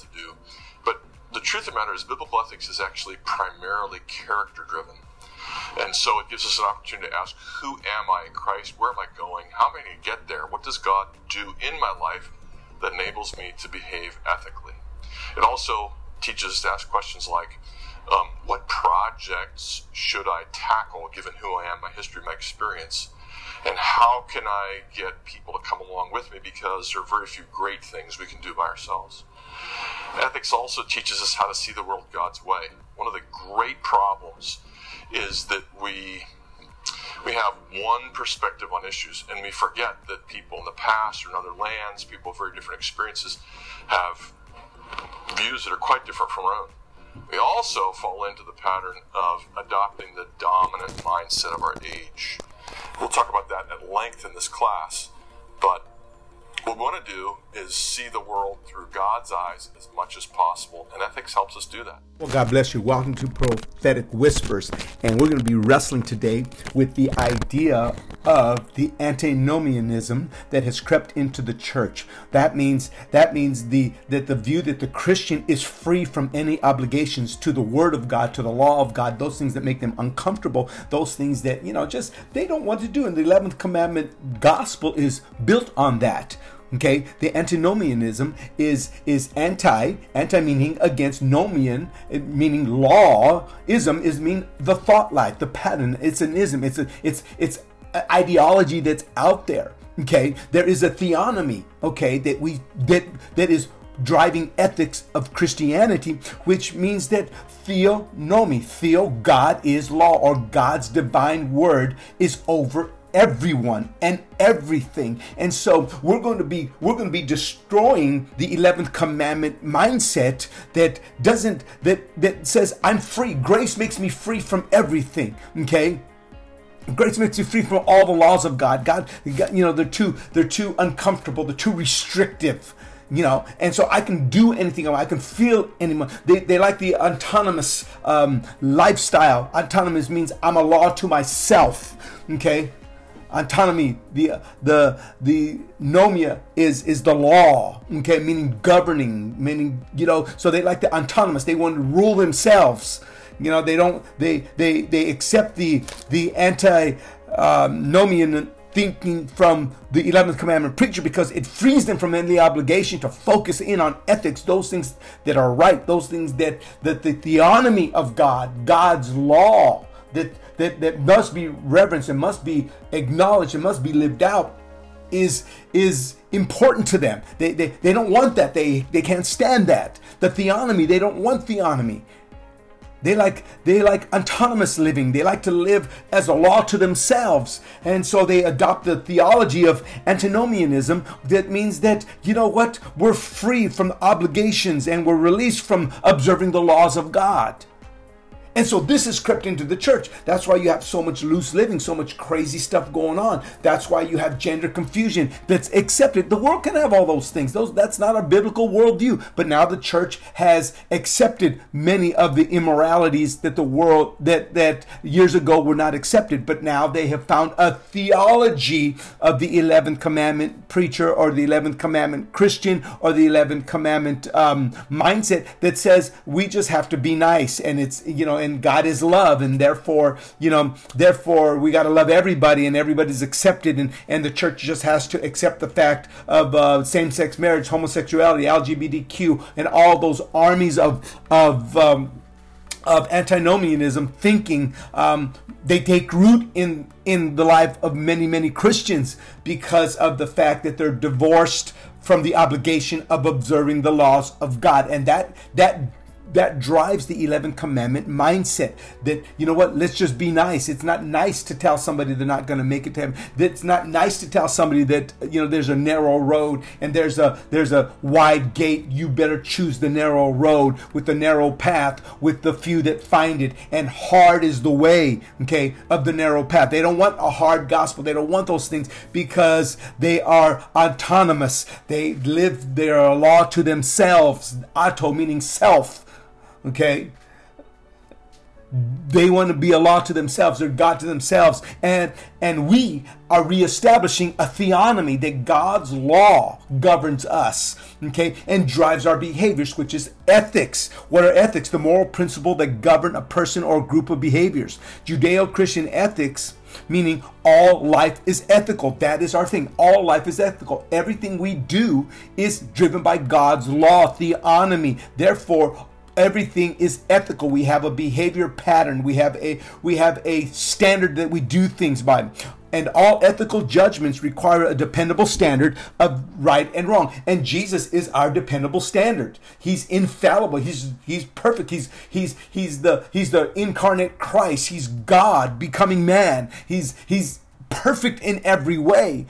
to do. But the truth of the matter is, biblical ethics is actually primarily character driven. And so it gives us an opportunity to ask, who am I in Christ? Where am I going? How am I going to get there? What does God do in my life that enables me to behave ethically? It also teaches us to ask questions like, um, what projects should I tackle given who I am, my history, my experience? And how can I get people to come along with me because there are very few great things we can do by ourselves. Ethics also teaches us how to see the world God's way. One of the great problems is that we we have one perspective on issues and we forget that people in the past or in other lands, people with very different experiences, have views that are quite different from our own. We also fall into the pattern of adopting the dominant mindset of our age. We'll talk about that at length in this class, but what we want to do is see the world through God's eyes as much as possible, and ethics helps us do that. Well, God bless you. Welcome to Prophetic Whispers, and we're going to be wrestling today with the idea of the antinomianism that has crept into the church. That means that means the that the view that the Christian is free from any obligations to the Word of God, to the law of God, those things that make them uncomfortable, those things that you know just they don't want to do. And the eleventh commandment gospel is built on that. Okay, the antinomianism is is anti anti meaning against nomian eh, meaning law. Ism is mean the thought life, the pattern. It's an ism. It's a it's it's ideology that's out there. Okay, there is a theonomy. Okay, that we that that is driving ethics of Christianity, which means that theonomy, theo, God is law, or God's divine word is over everyone and everything. And so we're going to be we're going to be destroying the 11th commandment mindset that doesn't that that says i'm free. Grace makes me free from everything okay? Grace makes you free from all the laws of God. God, you know, they're too they're too uncomfortable. They're too restrictive you know? And so i can do anything i can feel anyone. They, they like the autonomous um, lifestyle. Autonomous means i'm a law to myself okay autonomy the the the nomia is is the law okay? Meaning governing meaning you know so they like the autonomous. They want to rule themselves. You know they don't they they they accept the the anti um, nomian thinking from the 11th commandment preacher because it frees them from any obligation to focus in on ethics those things that are right those things that that the theonomy of god god's law that that, that must be reverenced and must be acknowledged and must be lived out is is important to them. They, they, they don't want that. They, they can't stand that. The theonomy, they don't want theonomy. They like they like autonomous living. They like to live as a law to themselves. And so they adopt the theology of antinomianism that means that you know what? We're free from obligations and we're released from observing the laws of God. And so this has crept into the church. That's why you have so much loose living, so much crazy stuff going on. That's why you have gender confusion that's accepted. The world can have all those things. Those that's not a biblical worldview. But now the church has accepted many of the immoralities that the world that that years ago were not accepted. But now they have found a theology of the 11th commandment preacher or the 11th commandment Christian or the 11th commandment um, mindset that says we just have to be nice and it's you know and God is love, and therefore, you know, therefore we got to love everybody, and everybody's accepted, and and the church just has to accept the fact of uh, same-sex marriage, homosexuality, LGBTQ, and all those armies of of um, of antinomianism thinking um, they take root in in the life of many many Christians because of the fact that they're divorced from the obligation of observing the laws of God and that that that drives the 11th commandment mindset that you know what let's just be nice. It's not nice to tell somebody they're not going to make it to heaven. It's not nice to tell somebody that you know there's a narrow road and there's a there's a wide gate. You better choose the narrow road with the narrow path with the few that find it. And hard is the way okay of the narrow path. They don't want a hard gospel. They don't want those things because they are autonomous. They live their law to themselves. Auto meaning self Okay? they want to be a law to themselves they're god to themselves. And and we are reestablishing a theonomy that god's law governs us okay and drives our behaviors which is ethics. What are ethics? The moral principle that govern a person or group of behaviors. Judeo-christian ethics meaning all life is ethical. That is our thing. All life is ethical. Everything we do is driven by god's law theonomy. Therefore everything is ethical. We have a behavior pattern. We have a we have a standard that we do things by. And all ethical judgments require a dependable standard of right and wrong. And jesus is our dependable standard. He's infallible. He's he's perfect. He's he's he's the he's the incarnate christ. He's god becoming man. He's he's perfect in every way.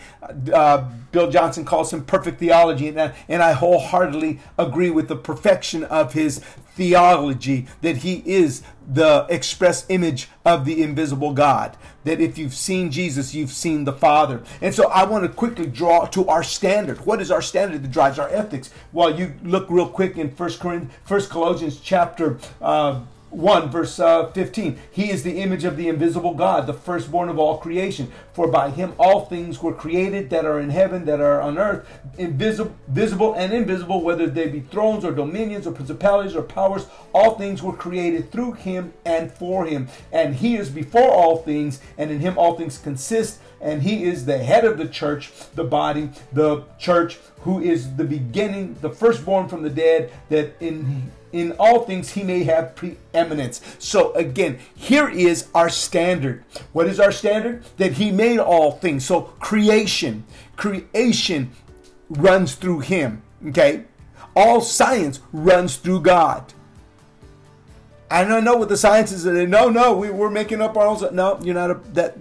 Uh, Bill Johnson calls him perfect theology, and I, and I wholeheartedly agree with the perfection of his theology that he is the express image of the invisible God. That if you've seen Jesus, you've seen the Father. And so I want to quickly draw to our standard. What is our standard that drives our ethics? Well, you look real quick in First Corinthians, First Colossians chapter. Uh, 1 verse uh, 15 he is the image of the invisible god the firstborn of all creation. For by him all things were created that are in heaven that are on earth invisible visible and invisible whether they be thrones or dominions or principalities or powers all things were created through him and for him. And he is before all things and in him all things consist and he is the head of the church the body the church who is the beginning the firstborn from the dead that in in all things he may have preeminence. So again, here is our standard. What is our standard? That he made all things. So creation, creation runs through him. Okay? All science runs through God. I don't know what the science is. No, no, we, we're making up our own. No, you're not a, that.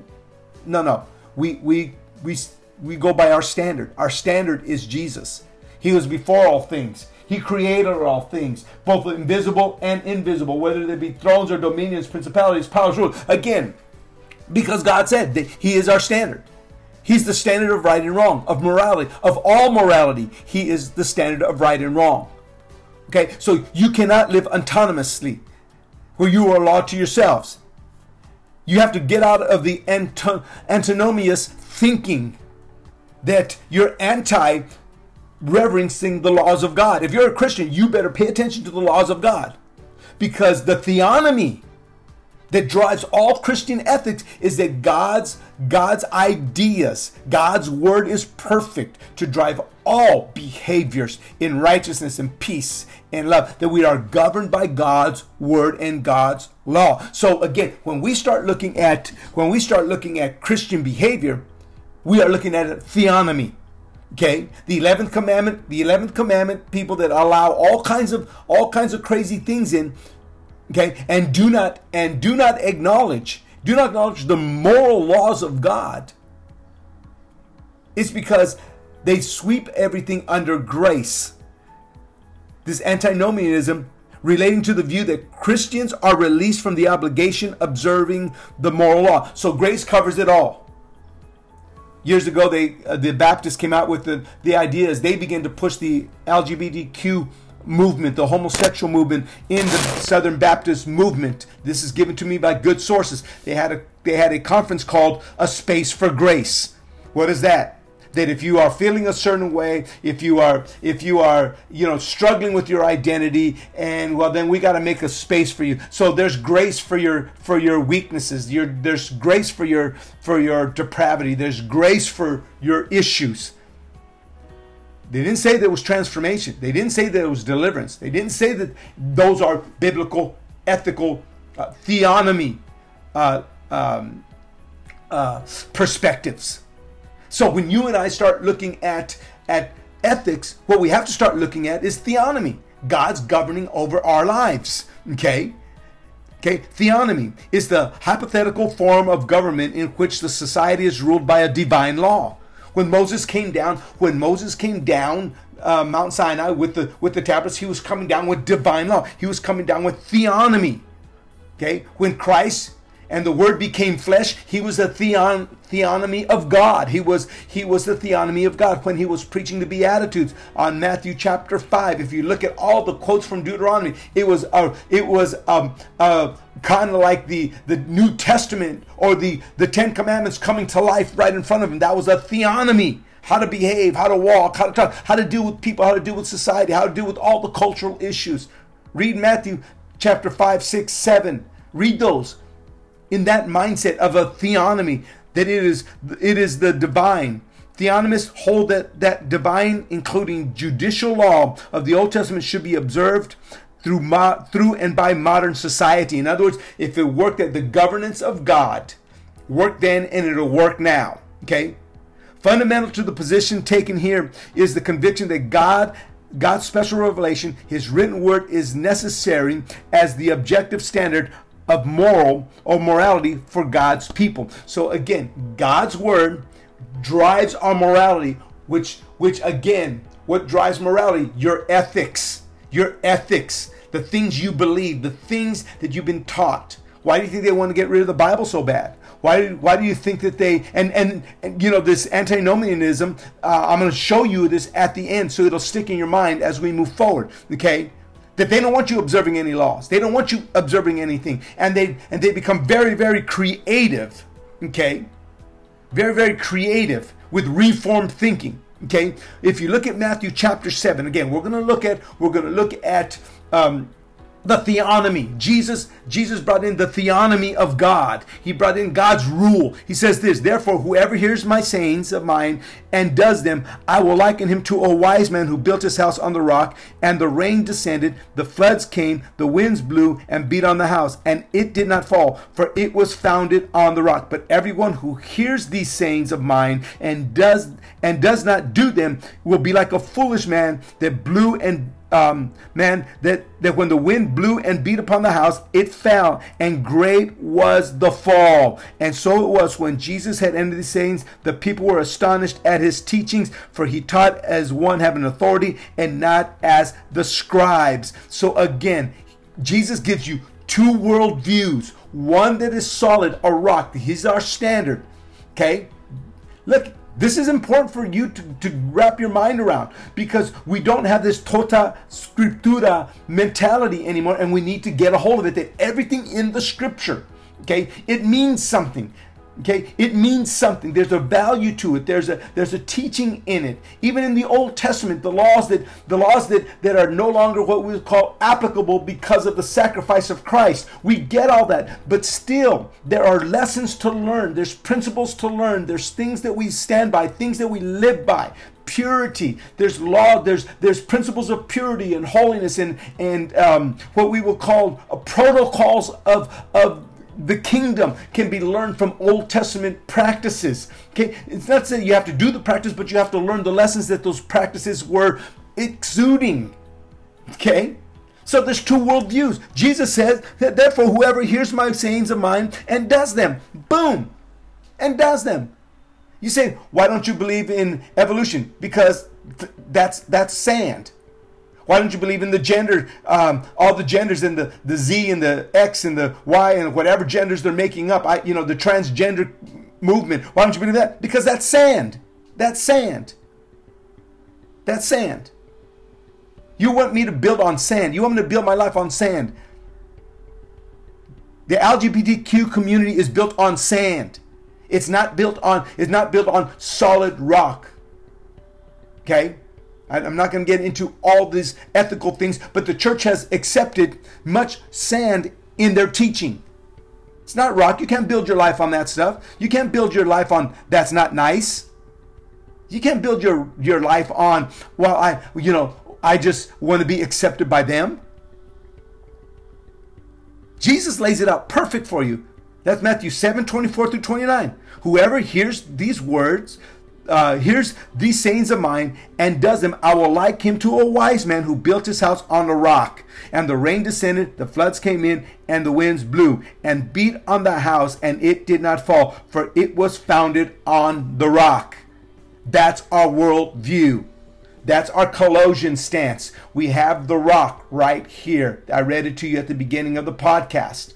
No, no. We we we we go by our standard. Our standard is Jesus. He was before all things. He created all things, both invisible and invisible, whether they be thrones or dominions, principalities, powers, rule. Again, because God said that He is our standard. He's the standard of right and wrong, of morality, of all morality. He is the standard of right and wrong. Okay, so you cannot live autonomously where you are law to yourselves. You have to get out of the antinomious thinking that you're anti reverencing the laws of God. If you're a Christian, you better pay attention to the laws of God. Because the theonomy that drives all Christian ethics is that God's God's ideas, God's word is perfect to drive all behaviors in righteousness and peace and love that we are governed by God's word and God's law. So again, when we start looking at when we start looking at Christian behavior, we are looking at a theonomy. Okay, the eleventh commandment, the eleventh commandment, people that allow all kinds of all kinds of crazy things in, okay, and do not and do not acknowledge, do not acknowledge the moral laws of God. It's because they sweep everything under grace. This antinomianism relating to the view that Christians are released from the obligation observing the moral law. So grace covers it all. Years ago they uh, the baptists came out with the, the idea as they began to push the lgbtq movement the homosexual movement in the southern baptist movement. This is given to me by good sources. They had a they had a conference called a space for grace. What is that that if you are feeling a certain way if you are if you are you know struggling with your identity and well then we got to make a space for you. So there's grace for your for your weaknesses. Your there's grace for your for your depravity. There's grace for your issues. They didn't say there was transformation. They didn't say there was deliverance. They didn't say that those are biblical ethical uh, theonomy uh, um, uh, perspectives so when you and I start looking at at ethics, what we have to start looking at is theonomy. God's governing over our lives. Okay? Okay, theonomy is the hypothetical form of government in which the society is ruled by a divine law. When Moses came down, when Moses came down uh, Mount Sinai with the with the tablets, he was coming down with divine law. He was coming down with theonomy. Okay, when Christ and the word became flesh he was a theon, theonomy of god. He was he was the theonomy of god when he was preaching the beatitudes. On matthew chapter 5 if you look at all the quotes from deuteronomy it was uh, it was um, uh, kind of like the the new testament or the the 10 commandments coming to life right in front of him. That was a theonomy. How to behave, how to walk, how to talk, how to deal with people, how to deal with society, how to deal with all the cultural issues. Read Matthew chapter 5, 6, 7. Read those in that mindset of a theonomy that it is it is the divine. Theonomists hold that that divine, including judicial law of the Old Testament, should be observed through mo- through and by modern society. In other words, if it worked at the governance of God, worked then and it'll work now. Okay. Fundamental to the position taken here is the conviction that God God's special revelation, his written word, is necessary as the objective standard of moral or morality for God's people. So again, God's word drives our morality, which which again, what drives morality? Your ethics. Your ethics, the things you believe, the things that you've been taught. Why do you think they want to get rid of the Bible so bad? Why, why do you think that they and, and, and you know this antinomianism? Uh, I'm going to show you this at the end, so it'll stick in your mind as we move forward. Okay, that they don't want you observing any laws. They don't want you observing anything, and they and they become very very creative. Okay, very very creative with reformed thinking. Okay, if you look at Matthew chapter seven, again, we're going to look at we're going to look at. Um, the theonomy. Jesus, Jesus brought in the theonomy of God. He brought in God's rule. He says this, therefore, whoever hears my sayings of mine and does them, I will liken him to a wise man who built his house on the rock, and the rain descended, the floods came, the winds blew and beat on the house, and it did not fall, for it was founded on the rock. But everyone who hears these sayings of mine and does and does not do them will be like a foolish man that blew and um, man, that, that when the wind blew and beat upon the house, it fell, and great was the fall. And so it was when Jesus had ended these sayings, the people were astonished at his teachings, for he taught as one having authority and not as the scribes. So again, Jesus gives you two world views one that is solid, a rock. He's our standard. Okay? Look, this is important for you to, to wrap your mind around because we don't have this tota scriptura mentality anymore and we need to get a hold of it that everything in the scripture, okay, it means something. Okay, it means something. There's a value to it. There's a there's a teaching in it. Even in the Old Testament, the laws that the laws that that are no longer what we call applicable because of the sacrifice of Christ. We get all that, but still there are lessons to learn. There's principles to learn. There's things that we stand by, things that we live by purity there's law there's there's principles of purity and holiness and and um, what we will call protocols of of the kingdom can be learned from Old Testament practices. Okay, it's not that you have to do the practice, but you have to learn the lessons that those practices were exuding. Okay, so there's two worldviews. Jesus says that therefore whoever hears my sayings of mine and does them, boom, and does them. You say, why don't you believe in evolution? Because th- that's that's sand. Why don't you believe in the gender, um, all the genders and the, the Z and the X and the Y and whatever genders they're making up? I, you know, the transgender movement. Why don't you believe that? Because that's sand. That's sand. That's sand. You want me to build on sand. You want me to build my life on sand. The LGBTQ community is built on sand. It's not built on it's not built on solid rock. Okay? I'm not going to get into all these ethical things, but the church has accepted much sand in their teaching. It's not rock. You can't build your life on that stuff. You can't build your life on that's not nice. You can't build your, your life on, well, I, you know, I just want to be accepted by them. Jesus lays it out perfect for you. That's Matthew 7 24 through 29. Whoever hears these words, uh, here's these sayings of mine and does them, I will like him to a wise man who built his house on a rock. And the rain descended, the floods came in, and the winds blew and beat on the house, and it did not fall, for it was founded on the rock. That's our world view. That's our Colossian stance. We have the rock right here. I read it to you at the beginning of the podcast.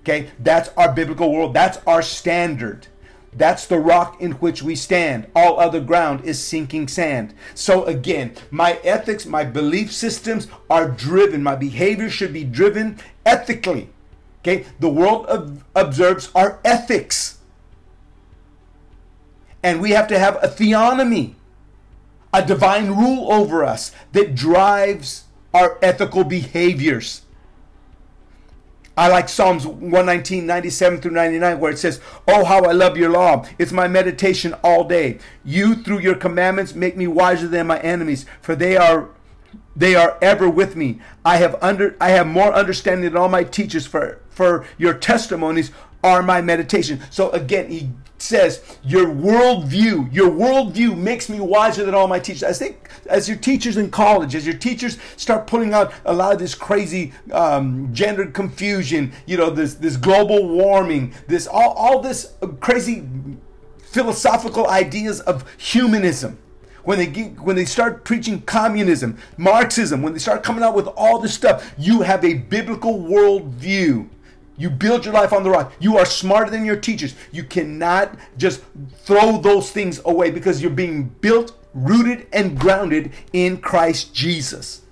Okay, that's our biblical world. That's our standard. That's the rock in which we stand. All other ground is sinking sand. So again, my ethics, my belief systems are driven. My behavior should be driven ethically. Okay, the world of, observes our ethics. And we have to have a theonomy, a divine rule over us that drives our ethical behaviors. I like Psalms 119, 97 through 99, where it says, Oh, how I love your law. It's my meditation all day. You, through your commandments, make me wiser than my enemies, for they are they are ever with me. I have under I have more understanding than all my teachers, for for your testimonies are my meditation. So again, he says, Your worldview, your worldview makes me wiser than all my teachers. I think as your teachers in college, as your teachers start pulling out a lot of this crazy um, gender confusion, you know, this, this global warming, this all, all this crazy philosophical ideas of humanism when they get, when they start preaching communism, Marxism, when they start coming out with all this stuff, you have a biblical worldview you build your life on the rock. You are smarter than your teachers. You cannot just throw those things away because you're being built, rooted, and grounded in Christ Jesus.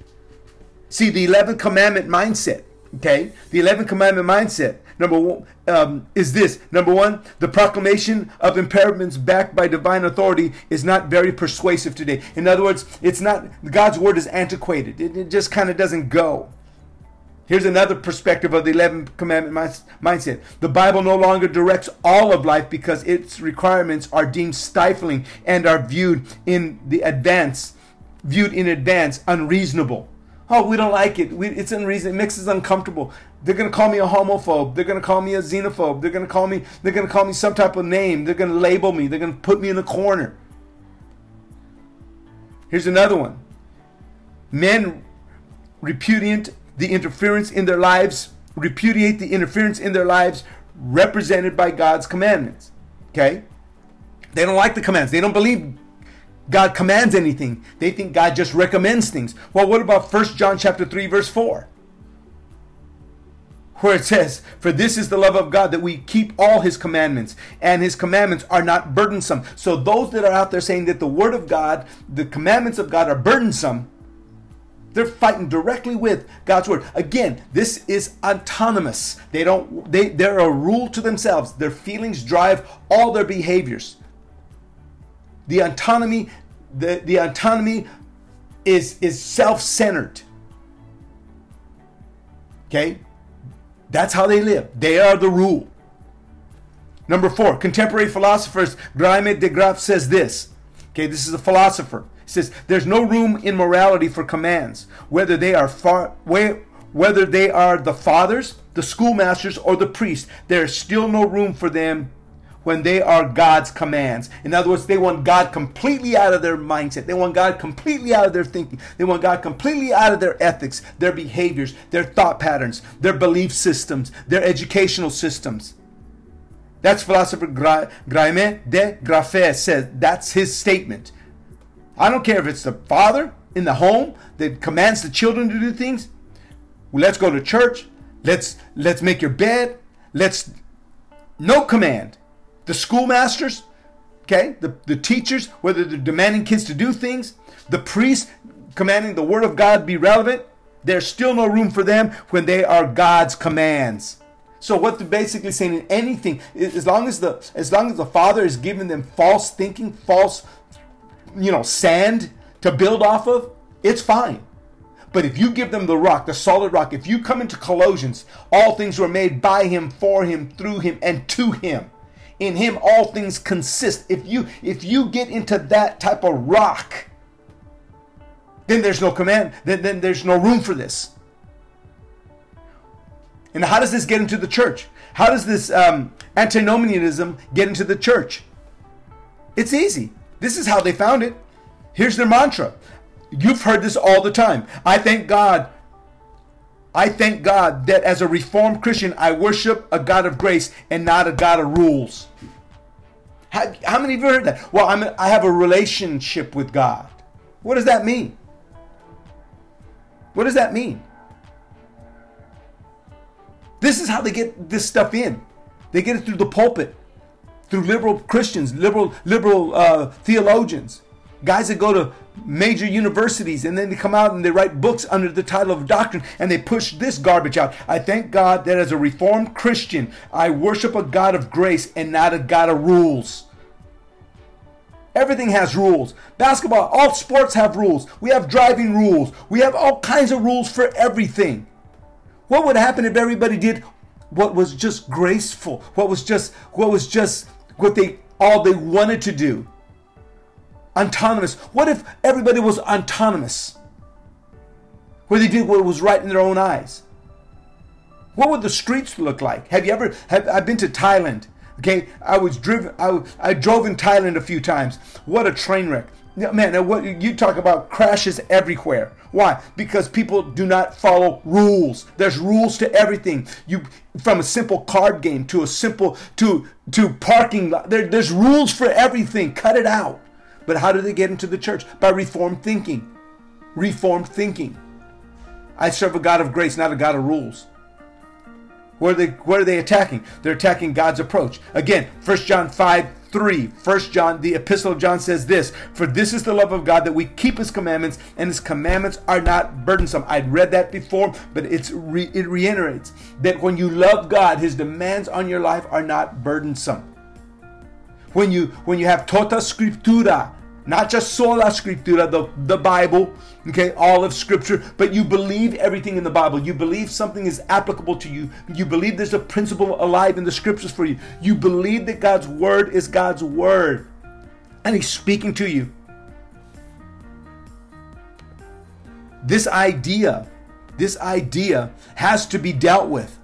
See, the 11th commandment mindset, okay? The 11th commandment mindset, number one, um, is this. Number one, the proclamation of imperatives backed by divine authority is not very persuasive today. In other words, it's not, God's word is antiquated. It, it just kind of doesn't go. Here's another perspective of the 11th commandment mindset. The Bible no longer directs all of life because its requirements are deemed stifling and are viewed in the advance, viewed in advance unreasonable. Oh, we don't like it. We, it's unreasonable. It makes us uncomfortable. They're gonna call me a homophobe. They're gonna call me a xenophobe. They're gonna call me. They're gonna call me some type of name. They're gonna label me. They're gonna put me in a corner. Here's another one. Men repudiate the interference in their lives, repudiate the interference in their lives represented by God's commandments. Okay? They don't like the commands. They don't believe God commands anything. They think God just recommends things. Well, what about 1 John chapter 3 verse 4? Where it says, "For this is the love of God that we keep all his commandments, and his commandments are not burdensome." So those that are out there saying that the word of God, the commandments of God are burdensome, they're fighting directly with God's word. Again, this is autonomous. They don't they they're a rule to themselves. Their feelings drive all their behaviors. The autonomy the, the autonomy is is self-centered. Okay? That's how they live. They are the rule. Number 4, contemporary philosophers Graeme de Graaff says this. Okay, this is a philosopher says there's no room in morality for commands, whether they are far, whether they are the fathers, the schoolmasters, or the priests. There is still no room for them when they are God's commands. In other words, they want God completely out of their mindset. They want God completely out of their thinking. They want God completely out of their ethics, their behaviors, their thought patterns, their belief systems, their educational systems. That's philosopher Graeme de Graaff says. That's his statement. I don't care if it's the father in the home that commands the children to do things. Let's go to church. Let's let's make your bed. Let's no command. The schoolmasters, okay, the, the teachers, whether they're demanding kids to do things, the priests commanding the word of God be relevant, there's still no room for them when they are God's commands. So what they're basically saying in anything, as long as the as long as the father is giving them false thinking, false you know, sand to build off of, it's fine. But if you give them the rock, the solid rock, if you come into Colossians, all things were made by him, for him, through him, and to him. In him all things consist. If you if you get into that type of rock, then there's no command, then, then there's no room for this. And how does this get into the church? How does this um, antinomianism get into the church? It's easy. This is how they found it. Here's their mantra. You've heard this all the time. I thank God. I thank God that as a reformed Christian, I worship a God of grace and not a God of rules. How, how many of you heard that? Well, I'm, I have a relationship with God. What does that mean? What does that mean? This is how they get this stuff in. They get it through the pulpit, through liberal Christians, liberal liberal uh, theologians, guys that go to major universities and then they come out and they write books under the title of doctrine and they push this garbage out. I thank God that as a reformed Christian, I worship a God of grace and not a God of rules. Everything has rules. Basketball, all sports have rules. We have driving rules. We have all kinds of rules for everything. What would happen if everybody did what was just graceful? What was just what was just what they all they wanted to do? Autonomous. What if everybody was autonomous? Where they did what was right in their own eyes? What would the streets look like? Have you ever have I've been to Thailand Okay, I was driven. I, I drove in Thailand a few times. What a train wreck! Man, what you talk about crashes everywhere. Why? Because people do not follow rules. There's rules to everything. You from a simple card game to a simple to to parking lot. There, there's rules for everything. Cut it out. But how do they get into the church? By reformed thinking. Reformed thinking. I serve a God of grace, not a God of rules. Where are they, what are they attacking? They're attacking God's approach. Again, 1 John 5 3. 1 John, the epistle of John says this For this is the love of God that we keep his commandments, and his commandments are not burdensome. I'd read that before, but it's re, it reiterates that when you love God, his demands on your life are not burdensome. When you when you have tota scriptura, not just sola scriptura, the, the Bible, okay, all of scripture, but you believe everything in the Bible. You believe something is applicable to you. You believe there's a principle alive in the scriptures for you. You believe that God's word is God's word and He's speaking to you. This idea, this idea has to be dealt with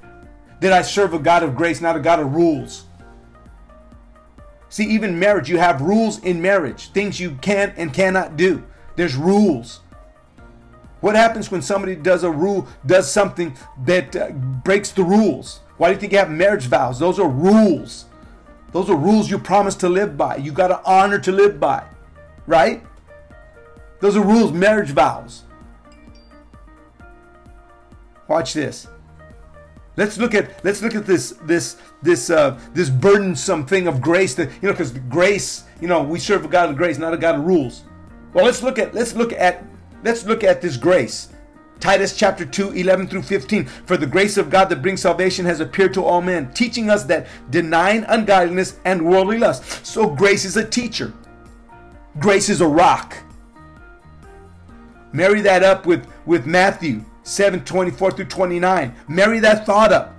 that I serve a God of grace, not a God of rules. See, even marriage, you have rules in marriage, things you can and cannot do. There's rules. What happens when somebody does a rule, does something that uh, breaks the rules? Why do you think you have marriage vows? Those are rules. Those are rules you promise to live by. You got to honor to live by, right? Those are rules, marriage vows. Watch this. Let's look at let's look at this this this uh, this burdensome thing of grace that you know because grace you know we serve a God of grace, not a God of rules. Well, let's look at let's look at let's look at this grace. Titus chapter 2, 11 through 15. For the grace of God that brings salvation has appeared to all men, teaching us that denying ungodliness and worldly lust. So grace is a teacher. Grace is a rock. Marry that up with, with Matthew 7, 24 through 29. Marry that thought up.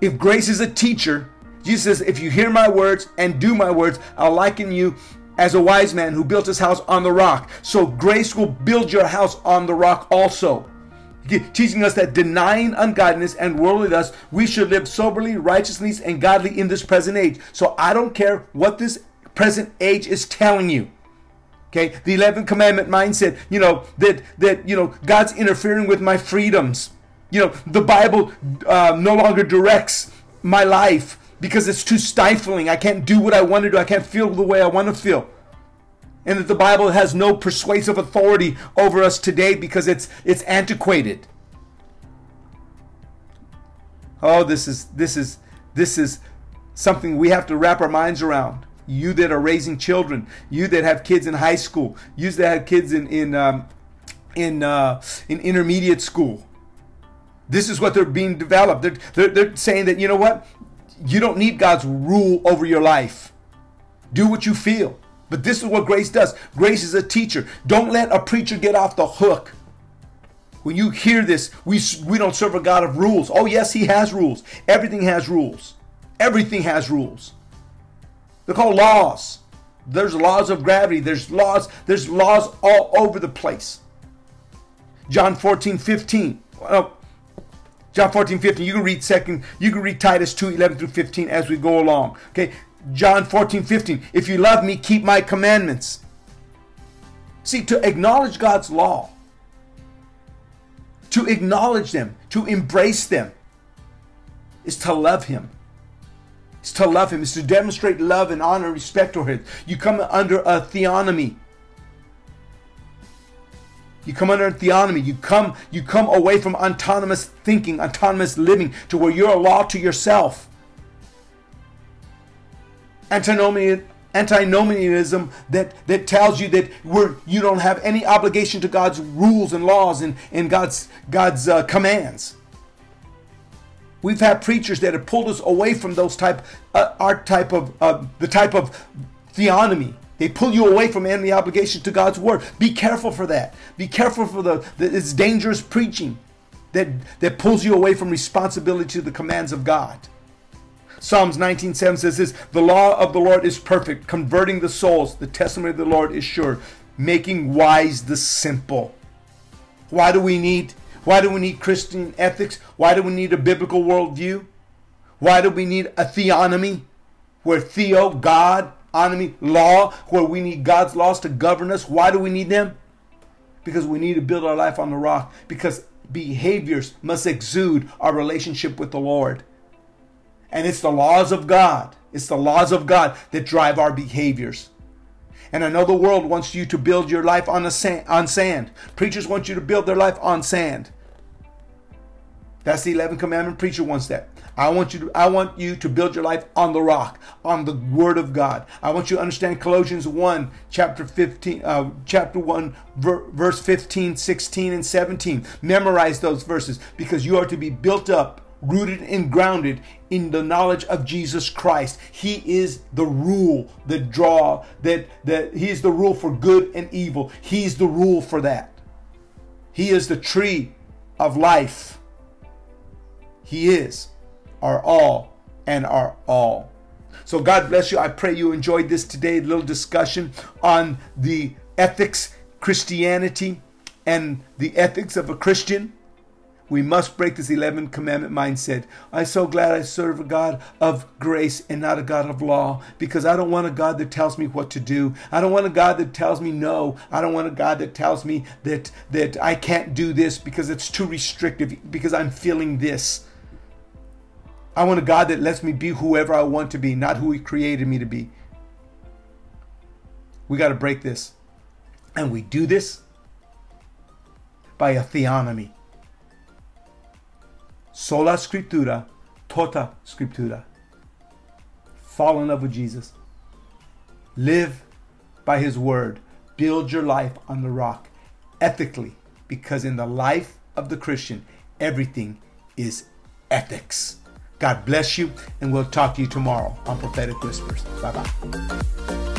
If grace is a teacher, Jesus says, if you hear my words and do my words, I'll liken you as a wise man who built his house on the rock. So grace will build your house on the rock also. Teaching us that denying ungodliness and worldly lust, we should live soberly, righteously, and godly in this present age. So I don't care what this present age is telling you. Okay, the 11th commandment mindset, you know, that that you know, God's interfering with my freedoms. You know, the Bible uh, no longer directs my life because it's too stifling. I can't do what I want to do. I can't feel the way I want to feel. And that the Bible has no persuasive authority over us today because it's it's antiquated. Oh, this is this is this is something we have to wrap our minds around. You that are raising children, you that have kids in high school, you that have kids in in um, in uh, in intermediate school. This is what they're being developed. They're, they're, they're saying that, you know what? You don't need God's rule over your life. Do what you feel. But this is what grace does. Grace is a teacher. Don't let a preacher get off the hook. When you hear this, we, we don't serve a God of rules. Oh, yes, He has rules. Everything has rules. Everything has rules. They're called laws. There's laws of gravity. There's laws. There's laws all over the place. John 14, 15. Well, John 14, 15. You can read second, you can read Titus 2, 11 through 15 as we go along. Okay. John 14, 15. If you love me, keep my commandments. See, to acknowledge God's law, to acknowledge them, to embrace them, is to love Him. It's to love Him. It's to demonstrate love and honor respect for Him. You come under a theonomy. You come under a theonomy. You come you come away from autonomous thinking, autonomous living to where you're a law to yourself. Antinomian antinomianism that, that tells you that we're, you don't have any obligation to God's rules and laws and, and God's, God's uh, commands. We've had preachers that have pulled us away from those type, uh, our type of, uh, the type of theonomy they pull you away from any obligation to God's word. Be careful for that. Be careful for the, the it's dangerous preaching that, that pulls you away from responsibility to the commands of God. Psalms 19:7 says this, "The law of the Lord is perfect, converting the souls. The testimony of the Lord is sure, making wise the simple." Why do we need why do we need Christian ethics? Why do we need a biblical worldview? Why do we need a theonomy? Where theo, God, enemy law where we need God's laws to govern us. Why do we need them? Because we need to build our life on the rock. Because behaviors must exude our relationship with the Lord. And it's the laws of God. It's the laws of God that drive our behaviors. And I know the world wants you to build your life on, sand, on sand. Preachers want you to build their life on sand. That's the 11th commandment. Preacher wants that. I want you to I want you to build your life on the rock, on the word of God. I want you to understand Colossians 1 chapter 15 uh, chapter 1 ver, verse 15, 16 and 17. Memorize those verses because you are to be built up rooted and grounded in the knowledge of Jesus Christ. He is the rule, the draw, that that he is the rule for good and evil. He's the rule for that. He is the tree of life. He is our all and our all. So God bless you. I pray you enjoyed this today little discussion on the ethics, Christianity, and the ethics of a Christian. We must break this 11 commandment mindset. I'm so glad I serve a God of grace and not a God of law because I don't want a God that tells me what to do. I don't want a God that tells me no. I don't want a God that tells me that that I can't do this because it's too restrictive because I'm feeling this. I want a God that lets me be whoever I want to be, not who He created me to be. We got to break this. And we do this by a theonomy. Sola Scriptura, tota Scriptura. Fall in love with Jesus. Live by His word. Build your life on the rock ethically, because in the life of the Christian, everything is ethics. God bless you, and we'll talk to you tomorrow on Prophetic Whispers. Bye bye.